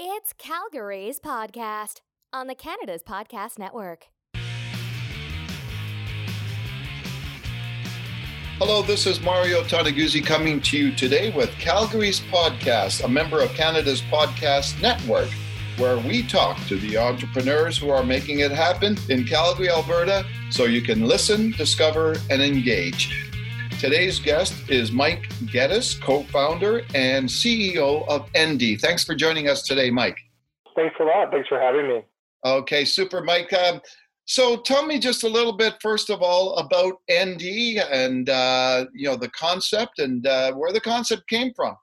It's Calgary's podcast on the Canada's Podcast Network. Hello, this is Mario Toneguzzi coming to you today with Calgary's Podcast, a member of Canada's Podcast Network, where we talk to the entrepreneurs who are making it happen in Calgary, Alberta, so you can listen, discover, and engage. Today's guest is Mike Gettis, co founder and CEO of Endy. Thanks for joining us today, Mike. Thanks a lot. Thanks for having me. Okay, super, Mike. Um, so tell me just a little bit, first of all, about Endy and uh, you know the concept and uh, where the concept came from.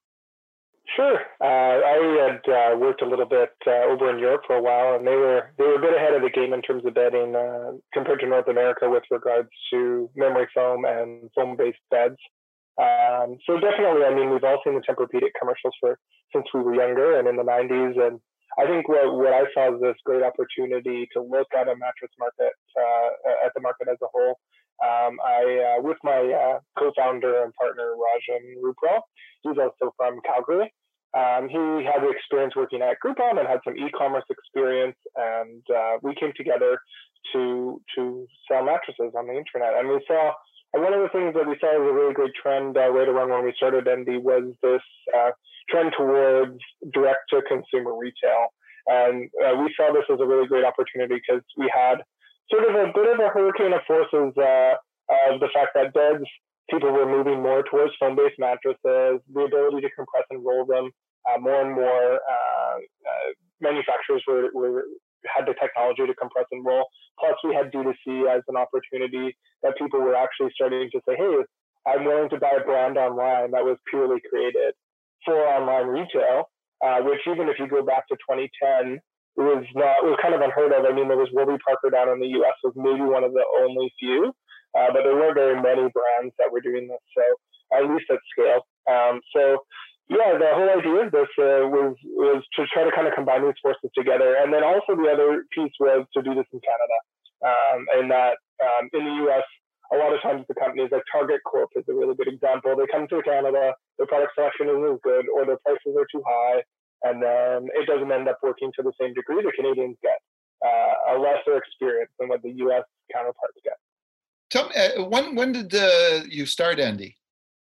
Sure. Uh, I had uh, worked a little bit uh, over in Europe for a while, and they were they were a bit ahead of the game in terms of bedding uh, compared to North America with regards to memory foam and foam-based beds. Um, so definitely, I mean, we've all seen the Tempur-Pedic commercials for since we were younger and in the '90s, and I think what, what I saw is this great opportunity to look at a mattress market, uh, at the market as a whole. Um, I, uh, with my co-founder and partner Rajen Ruparell, he's also from Calgary. Um, he had experience working at Groupon and had some e-commerce experience, and uh, we came together to to sell mattresses on the internet. And we saw and one of the things that we saw was a really great trend uh, right around when we started Endy was this uh, trend towards direct to consumer retail. And uh, we saw this as a really great opportunity because we had sort of a bit of a hurricane of forces uh, of the fact that beds, people were moving more towards foam based mattresses, the ability to compress and roll them. Uh, more and more uh, manufacturers were, were had the technology to compress and roll. Plus, we had D2C as an opportunity that people were actually starting to say, hey, I'm willing to buy a brand online that was purely created for online retail, uh, which even if you go back to 2010, it was not, it was kind of unheard of. I mean, there was Warby Parker down in the US was maybe one of the only few, uh, but there weren't very many brands that were doing this. So at least at scale. Um, so yeah, the whole idea of this uh, was was to try to kind of combine these forces together, and then also the other piece was to do this in Canada, um, and that um, in the U.S. a lot of times the companies like Target Corp is a really good example. They come to Canada, their product selection isn't as good, or their prices are too high, and then it doesn't end up working to the same degree. The Canadians get uh, a lesser experience than what the U.S. counterparts get. Tell me, uh, when when did uh, you start Endy?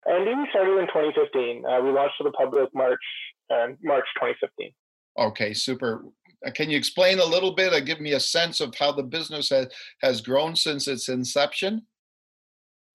And we started in 2015. Uh, we launched to the public March uh, March 2015. Okay, super. Can you explain a little bit, uh, give me a sense of how the business has, has grown since its inception?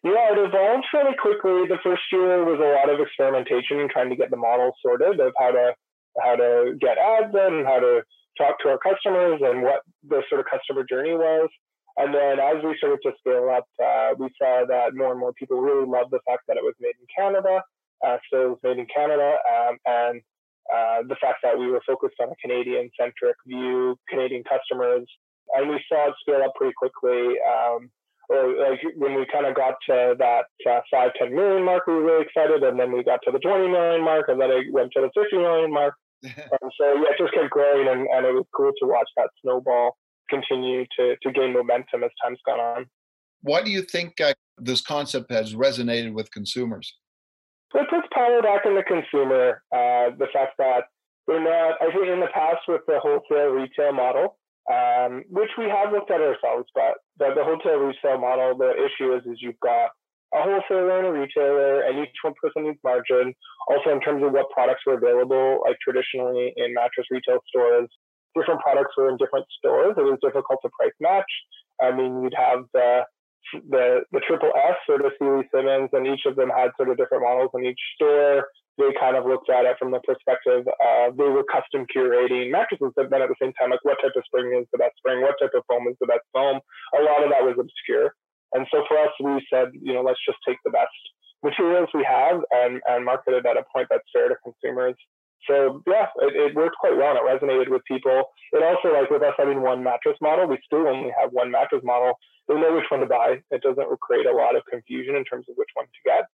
Yeah, it evolved fairly quickly. The first year was a lot of experimentation and trying to get the model sorted of how to how to get ads in and how to talk to our customers and what the sort of customer journey was. And then as we started to scale up, uh, we saw that more and more people really loved the fact that it was made in Canada. Uh, so it was made in Canada, um, and uh, the fact that we were focused on a Canadian centric view, Canadian customers, and we saw it scale up pretty quickly. Um, or like when we kind of got to that uh, five, 10 million mark, we were really excited. And then we got to the 20 million mark, and then it went to the 50 million mark. and so, yeah, it just kept growing, and, and it was cool to watch that snowball continue to, to gain momentum as time's gone on. Why do you think uh, this concept has resonated with consumers? It puts power back in the consumer. Uh, the fact that we're not, I think in the past with the wholesale retail model, um, which we have looked at ourselves, but the, the wholesale retail model, the issue is, is you've got a wholesaler and a retailer, and each one person needs margin. Also, in terms of what products were available, like traditionally in mattress retail stores, different products were in different stores. It was difficult to price match. I mean, you'd have the the the triple S sort of Sealy Simmons, and each of them had sort of different models in each store. They kind of looked at it from the perspective they were custom curating mattresses, but then at the same time, like what type of spring is the best spring, what type of foam is the best foam. A lot of that was obscure, and so for us, we said, you know, let's just take the best materials we have and and market it at a point that's fair to consumers so yeah, it, it, worked quite well and it resonated with people. It also like with us having one mattress model, we still only have one mattress model. They know which one to buy. It doesn't create a lot of confusion in terms of which one to get.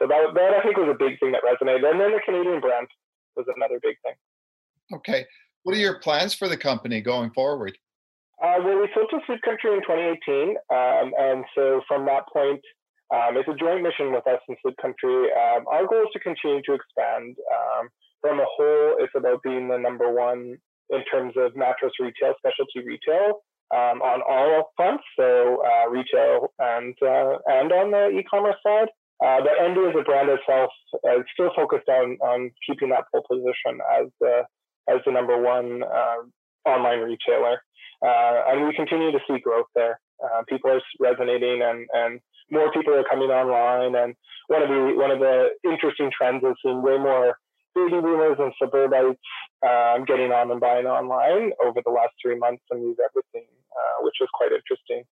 So that that I think was a big thing that resonated. And then the Canadian brand was another big thing. Okay. What are your plans for the company going forward? Uh, well, we sold to Sleep Country in 2018. Um, and so from that point, um, it's a joint mission with us in Sleep Country. Um, our goal is to continue to expand. Um, from a whole, it's about being the number one in terms of mattress retail, specialty retail um, on all fronts, so uh, retail and uh, and on the e-commerce side. Uh, but Endy as a brand itself is still focused on on keeping that pole position as the as the number one uh, online retailer, uh, and we continue to see growth there. Uh, people are resonating, and and more people are coming online. And one of the one of the interesting trends is seeing way more baby boomers and suburbanites um, getting on and buying online over the last three months and we've ever uh, which was quite interesting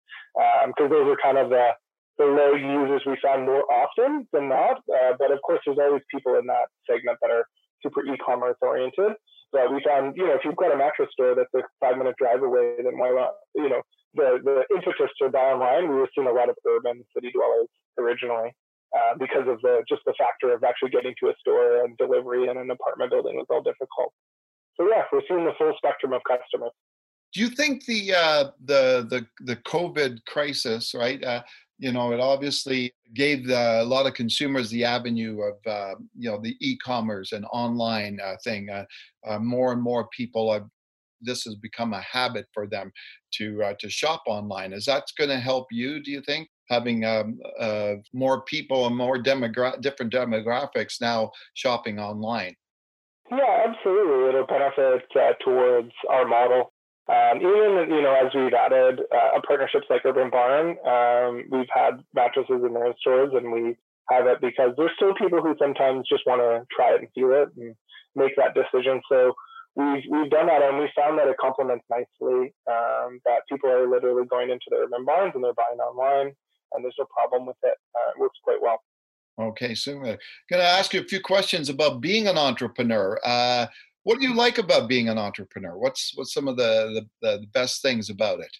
because um, those are kind of the the low users we found more often than not. Uh, but of course, there's always people in that segment that are super e-commerce oriented. But we found, you know, if you've got a mattress store that's a five minute drive away, then why not, you know, the, the impetus to buy online, we were seeing a lot of urban city dwellers originally. Uh, because of the just the factor of actually getting to a store and delivery in an apartment building was all difficult. So yeah, we're seeing the full spectrum of customers. Do you think the uh, the the the COVID crisis, right? Uh, you know, it obviously gave the, a lot of consumers the avenue of, uh, you know, the e-commerce and online uh, thing. Uh, more and more people have, this has become a habit for them to uh, to shop online. Is that going to help you? Do you think having um, uh, more people and more demogra- different demographics now shopping online? Yeah, absolutely. It'll benefit towards our model um, even you know as we've added uh, partnerships like Urban Barn, um, we've had mattresses in their stores, and we have it because there's still people who sometimes just want to try it and feel it and make that decision. So we've we've done that, and we found that it complements nicely. Um, that people are literally going into the Urban Barns and they're buying online, and there's no problem with it. Uh, it works quite well. Okay, so I'm going to ask you a few questions about being an entrepreneur. Uh, what do you like about being an entrepreneur? What's what's some of the the, the best things about it?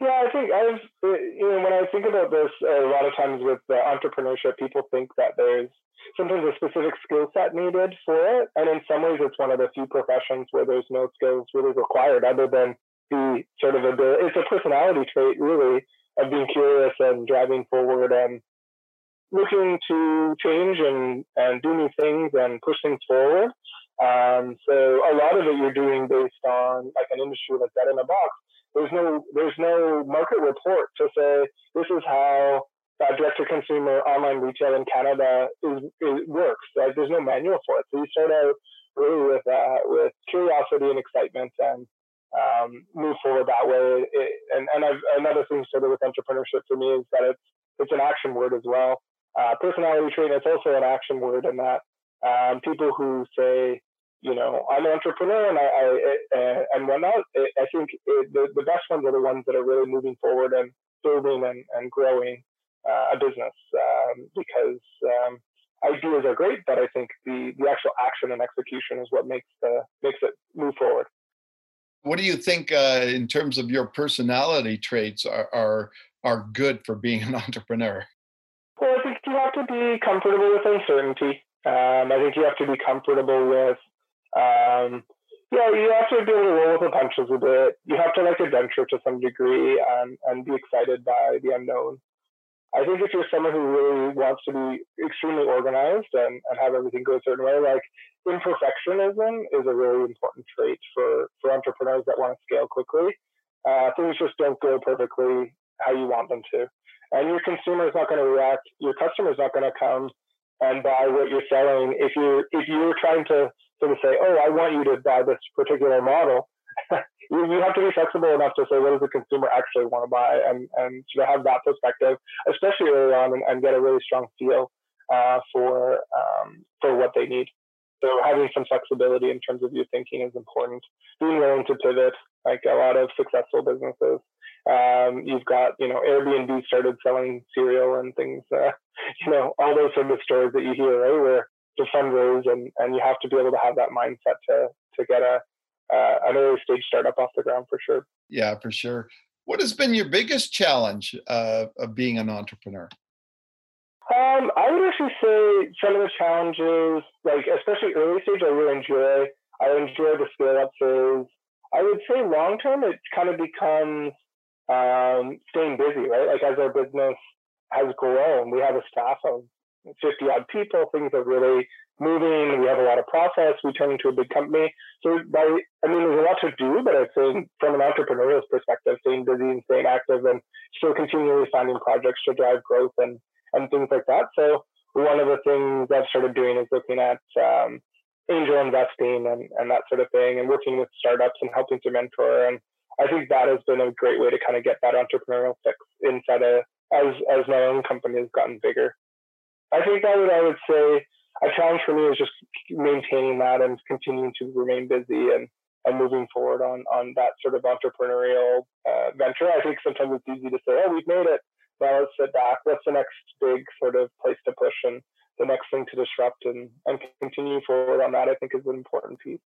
Yeah, I think I've uh, you know when I think about this, a lot of times with entrepreneurship, people think that there's sometimes a specific skill set needed for it, and in some ways, it's one of the few professions where there's no skills really required other than the sort of ability. It's a personality trait, really, of being curious and driving forward and looking to change and and do new things and push things forward. Um, so a lot of it you're doing based on like an industry like that in a box. There's no there's no market report to say this is how uh, direct to consumer online retail in Canada is, is, works. Like there's no manual for it. So you start out really with uh, with curiosity and excitement and um, move forward that way. It, and and I've, another thing sort of with entrepreneurship for me is that it's it's an action word as well. Uh, personality trait. It's also an action word in that um, people who say you know, I'm an entrepreneur and I, I uh, and whatnot. I think the the best ones are the ones that are really moving forward and building and, and growing uh, a business um, because um, ideas are great, but I think the the actual action and execution is what makes the makes it move forward. What do you think uh, in terms of your personality traits are, are are good for being an entrepreneur? Well, I think you have to be comfortable with uncertainty. Um, I think you have to be comfortable with um, yeah, you have to be able to roll with the punches a bit. You have to like adventure to some degree and, and be excited by the unknown. I think if you're someone who really wants to be extremely organized and, and have everything go a certain way, like imperfectionism is a really important trait for, for entrepreneurs that want to scale quickly. Uh, things just don't go perfectly how you want them to. And your consumer is not going to react, your customer is not going to come and buy what you're selling if you if you're trying to sort of say, oh, I want you to buy this particular model. you, you have to be flexible enough to say, what does the consumer actually want to buy, and and to have that perspective, especially early on, and, and get a really strong feel uh, for um, for what they need. So having some flexibility in terms of your thinking is important. Being willing to pivot, like a lot of successful businesses. Um, you've got, you know, Airbnb started selling cereal and things, uh, you know, all those sort of stories that you hear, right? Where to fundraise and, and you have to be able to have that mindset to, to get a, uh, an early stage startup off the ground for sure. Yeah, for sure. What has been your biggest challenge uh, of being an entrepreneur? Um, I would actually say some of the challenges, like especially early stage, I really enjoy. I enjoy the scale up phase. I would say long term, it kind of becomes um, staying busy, right? Like as our business has grown, we have a staff of 50 odd people. Things are really moving. We have a lot of process. We turn into a big company. So by, I mean, there's a lot to do, but I think from an entrepreneurial perspective, staying busy and staying active and still continually finding projects to drive growth and, and things like that. So one of the things I've started doing is looking at um, angel investing and, and that sort of thing and working with startups and helping to mentor. And I think that has been a great way to kind of get that entrepreneurial fix inside a, as, as my own company has gotten bigger. I think that would, I would say a challenge for me is just maintaining that and continuing to remain busy and, and moving forward on, on that sort of entrepreneurial uh, venture. I think sometimes it's easy to say, oh, we've made it. Now let's sit back. What's the next big sort of place to push and the next thing to disrupt and, and continue forward on that, I think is an important piece.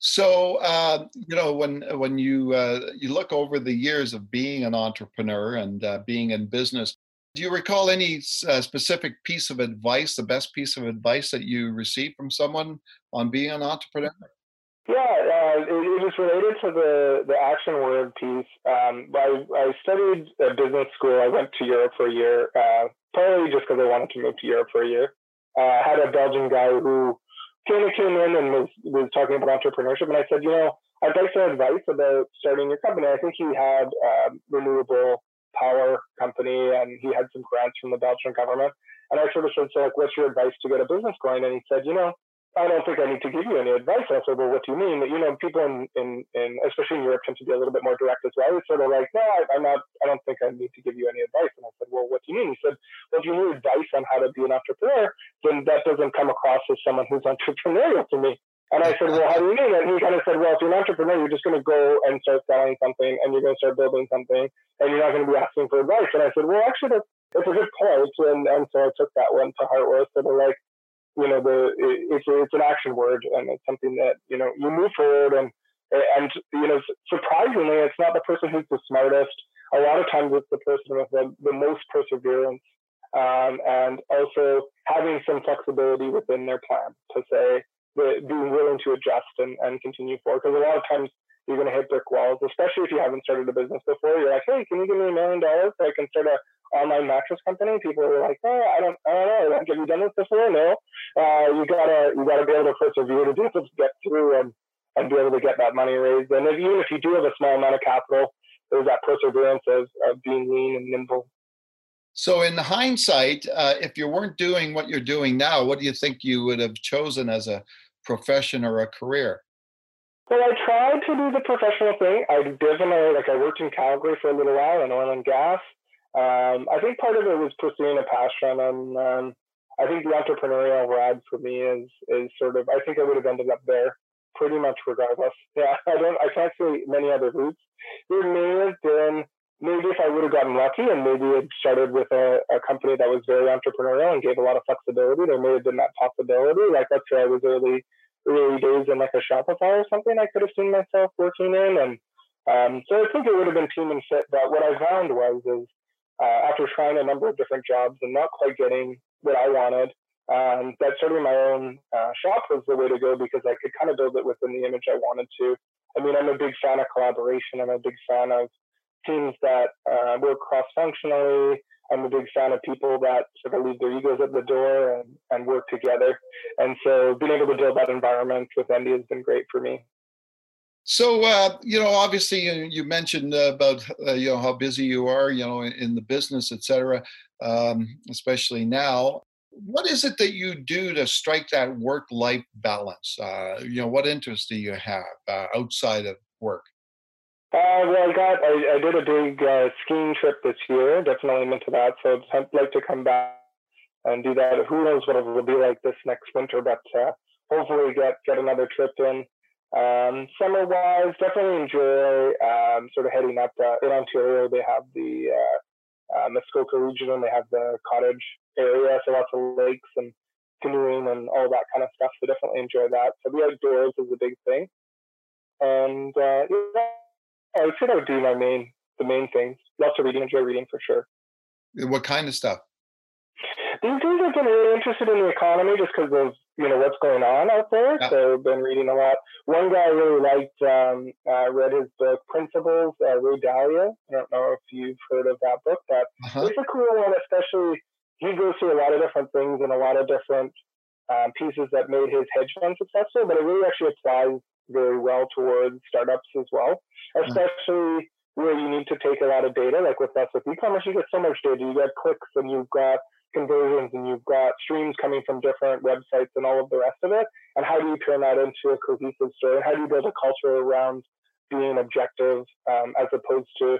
So uh, you know when when you uh, you look over the years of being an entrepreneur and uh, being in business, do you recall any uh, specific piece of advice, the best piece of advice that you received from someone on being an entrepreneur? Yeah, uh, it, it, was related to the, the action word piece. Um, I, I studied at business school. I went to Europe for a year, uh, partly just because I wanted to move to Europe for a year. Uh, I had a Belgian guy who came, came in and was, was talking about entrepreneurship. And I said, you know, I'd like some advice about starting your company. I think he had um, renewable power company and he had some grants from the Belgian government. And I sort of said, so like, what's your advice to get a business going? And he said, you know, I don't think I need to give you any advice. And I said, well, what do you mean? But you know, people in, in, in especially in Europe tend to be a little bit more direct as well. He's sort of like, no, I, am not, I don't think I need to give you any advice. And I said, well, what do you mean? He said, well, if you need advice on how to be an entrepreneur, then that doesn't come across as someone who's entrepreneurial to me. And I said, well, how do you mean? And he kind of said, well, if you're an entrepreneur, you're just going to go and start selling something and you're going to start building something and you're not going to be asking for advice. And I said, well, actually, that's, that's a good point. And, and so I took that one to heart where I said, like, you know, the it's, it's an action word and it's something that, you know, you move forward and, and, you know, surprisingly, it's not the person who's the smartest. A lot of times it's the person with the, the most perseverance um, and also having some flexibility within their plan to say, being willing to adjust and, and continue forward. Because a lot of times you're going to hit brick walls, especially if you haven't started a business before. You're like, hey, can you give me a million dollars so I can start a online mattress company? People are like, oh, I don't, I don't know. Have you done this before? No. Uh, you gotta, you gotta be able to persevere to able to get through and and be able to get that money raised. And if, even if you do have a small amount of capital, there's that perseverance of, of being lean and nimble. So, in hindsight, uh, if you weren't doing what you're doing now, what do you think you would have chosen as a profession or a career? Well, I tried to do the professional thing. I definitely, like, I worked in Calgary for a little while in oil and gas. Um, I think part of it was pursuing a passion, and um, I think the entrepreneurial ride for me is is sort of. I think I would have ended up there pretty much regardless. Yeah, I don't. I can't see many other routes. There may have been maybe if I would have gotten lucky and maybe it started with a, a company that was very entrepreneurial and gave a lot of flexibility, there may have been that possibility. Like let's say I was early early days in like a Shopify or something, I could have seen myself working in. And um, so I think it would have been team and fit. But what I found was is uh, after trying a number of different jobs and not quite getting what I wanted, um, that starting my own uh, shop was the way to go because I could kind of build it within the image I wanted to. I mean, I'm a big fan of collaboration. I'm a big fan of teams that uh, work cross functionally. I'm a big fan of people that sort of leave their egos at the door and, and work together. And so being able to build that environment with Endy has been great for me. So, uh, you know, obviously you, you mentioned uh, about, uh, you know, how busy you are, you know, in, the business, et cetera, um, especially now. What is it that you do to strike that work-life balance? Uh, you know, what interests do you have uh, outside of work? Uh, well, I got I, I did a big uh, skiing trip this year. Definitely into that. So I'd like to come back and do that. Who knows what it will be like this next winter, but uh, hopefully get get another trip in. Um, summer wise, definitely enjoy um, sort of heading up uh, in Ontario. They have the uh, uh, Muskoka region and they have the cottage area, so lots of lakes and canoeing and all that kind of stuff. So definitely enjoy that. So the outdoors is a big thing. And uh, yeah, I would say that would be my main the main things. Lots of reading, enjoy reading for sure. What kind of stuff? These days I've been really interested in the economy just because of you know what's going on out there. Yeah. So I've been reading a lot. One guy I really liked, um, uh, read his book Principles, uh, Ray Dalio. I don't know if you've heard of that book, but uh-huh. it's a cool one. Especially he goes through a lot of different things and a lot of different um, pieces that made his hedge fund successful. But it really actually applies very well towards startups as well, especially where you need to take a lot of data. Like with us with e-commerce, you get so much data. You get clicks and you've got conversions and you've got streams coming from different websites and all of the rest of it. And how do you turn that into a cohesive story? How do you build a culture around being objective um, as opposed to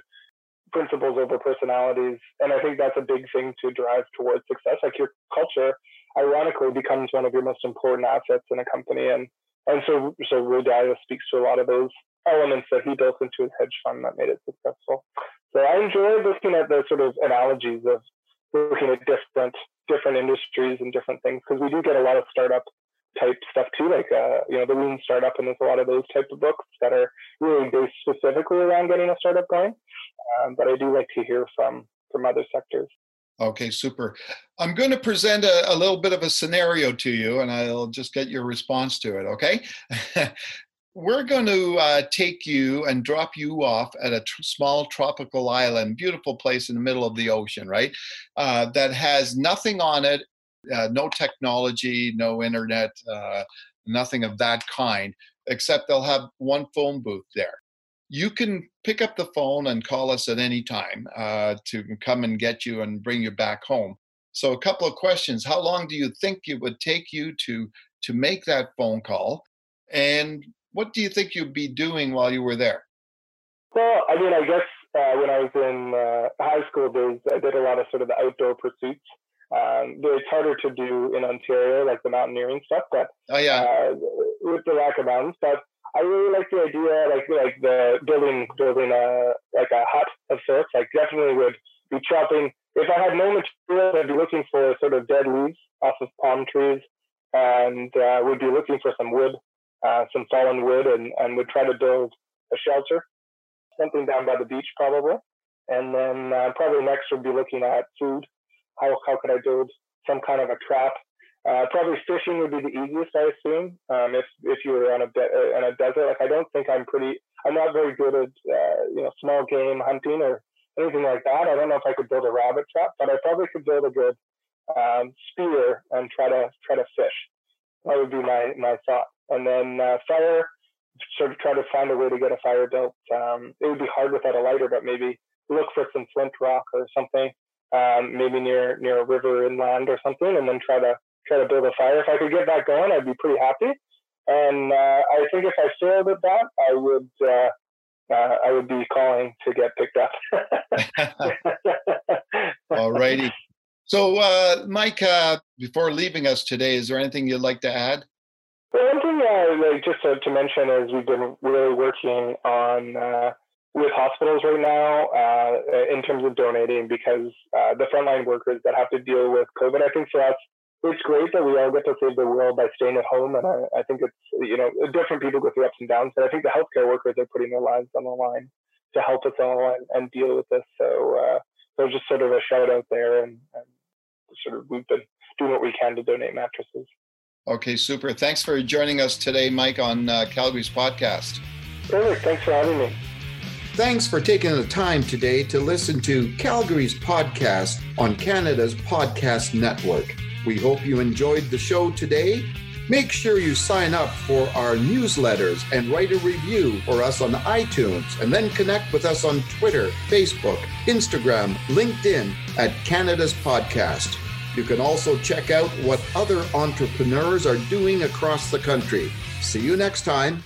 principles over personalities? And I think that's a big thing to drive towards success. Like your culture, ironically, becomes one of your most important assets in a company. And and so so Ray Dalio speaks to a lot of those elements that he built into his hedge fund that made it successful. So I enjoy looking at the sort of analogies of looking at different different industries and different things because we do get a lot of startup type stuff too, like uh, you know the Lean Startup, and there's a lot of those type of books that are really based specifically around getting a startup going. Um, but I do like to hear from from other sectors. Okay, super. I'm going to present a, a, little bit of a scenario to you, and I'll just get your response to it. Okay. We're going to uh, take you and drop you off at a tr- small tropical island, beautiful place in the middle of the ocean, right? Uh, that has nothing on it, uh, no technology, no internet, uh, nothing of that kind, except they'll have one phone booth there you can pick up the phone and call us at any time uh, to come and get you and bring you back home. So, a couple of questions: How long do you think it would take you to to make that phone call, and what do you think you'd be doing while you were there? Well, I mean, I guess uh, when I was in uh, high school days, I did a lot of sort of the outdoor pursuits. Um, it's harder to do in Ontario, like the mountaineering stuff, but oh yeah, uh, with the lack of mountains. But I really like the idea, like like the building building a like a hut of sorts. Like definitely would be chopping. If I had no materials, I'd be looking for sort of dead leaves off of palm trees, and uh, would be looking for some wood, uh, some fallen wood, and and would try to build a shelter, something down by the beach probably. And then uh, probably next would be looking at food. How how could I build some kind of a trap uh, probably fishing would be the easiest, I assume. Um, if if you were on a de- uh, on a desert, like I don't think I'm pretty. I'm not very good at uh, you know small game hunting or anything like that. I don't know if I could build a rabbit trap, but I probably could build a good um, spear and try to try to fish. That would be my my thought. And then uh, fire, sort of try to find a way to get a fire built. Um, it would be hard without a lighter, but maybe look for some flint rock or something, um, maybe near near a river inland or something, and then try to try to build a fire. If I could get that going, I'd be pretty happy. And uh, I think if I failed at that, I would uh, uh, I would be calling to get picked up. All righty. So, uh, Mike, uh, before leaving us today, is there anything you'd like to add? Well, one thing uh, like just to, to, mention is we've been really working on with hospitals right now in terms of donating because the frontline workers that have to deal with COVID. I think for us, it's great that we all get to save the world by staying at home. And I, I, think it's, you know, different people go through ups and downs. But I think the healthcare workers are putting their lives on the line to help us all and, and deal with this. So, uh, so just sort of a shout out there. And, and sort of we've been doing what we can to donate mattresses. Okay, super. Thanks for joining us today, Mike, on uh, Calgary's podcast. Perfect. Thanks for having me. Thanks for taking the time today to listen to Calgary's podcast on Canada's Podcast Network. We hope you enjoyed the show today. Make sure you sign up for our newsletters and write a review for us on iTunes, and then connect with us on Twitter, Facebook, Instagram, LinkedIn at Canada's Podcast. You can also check out what other entrepreneurs are doing across the country. See you next time.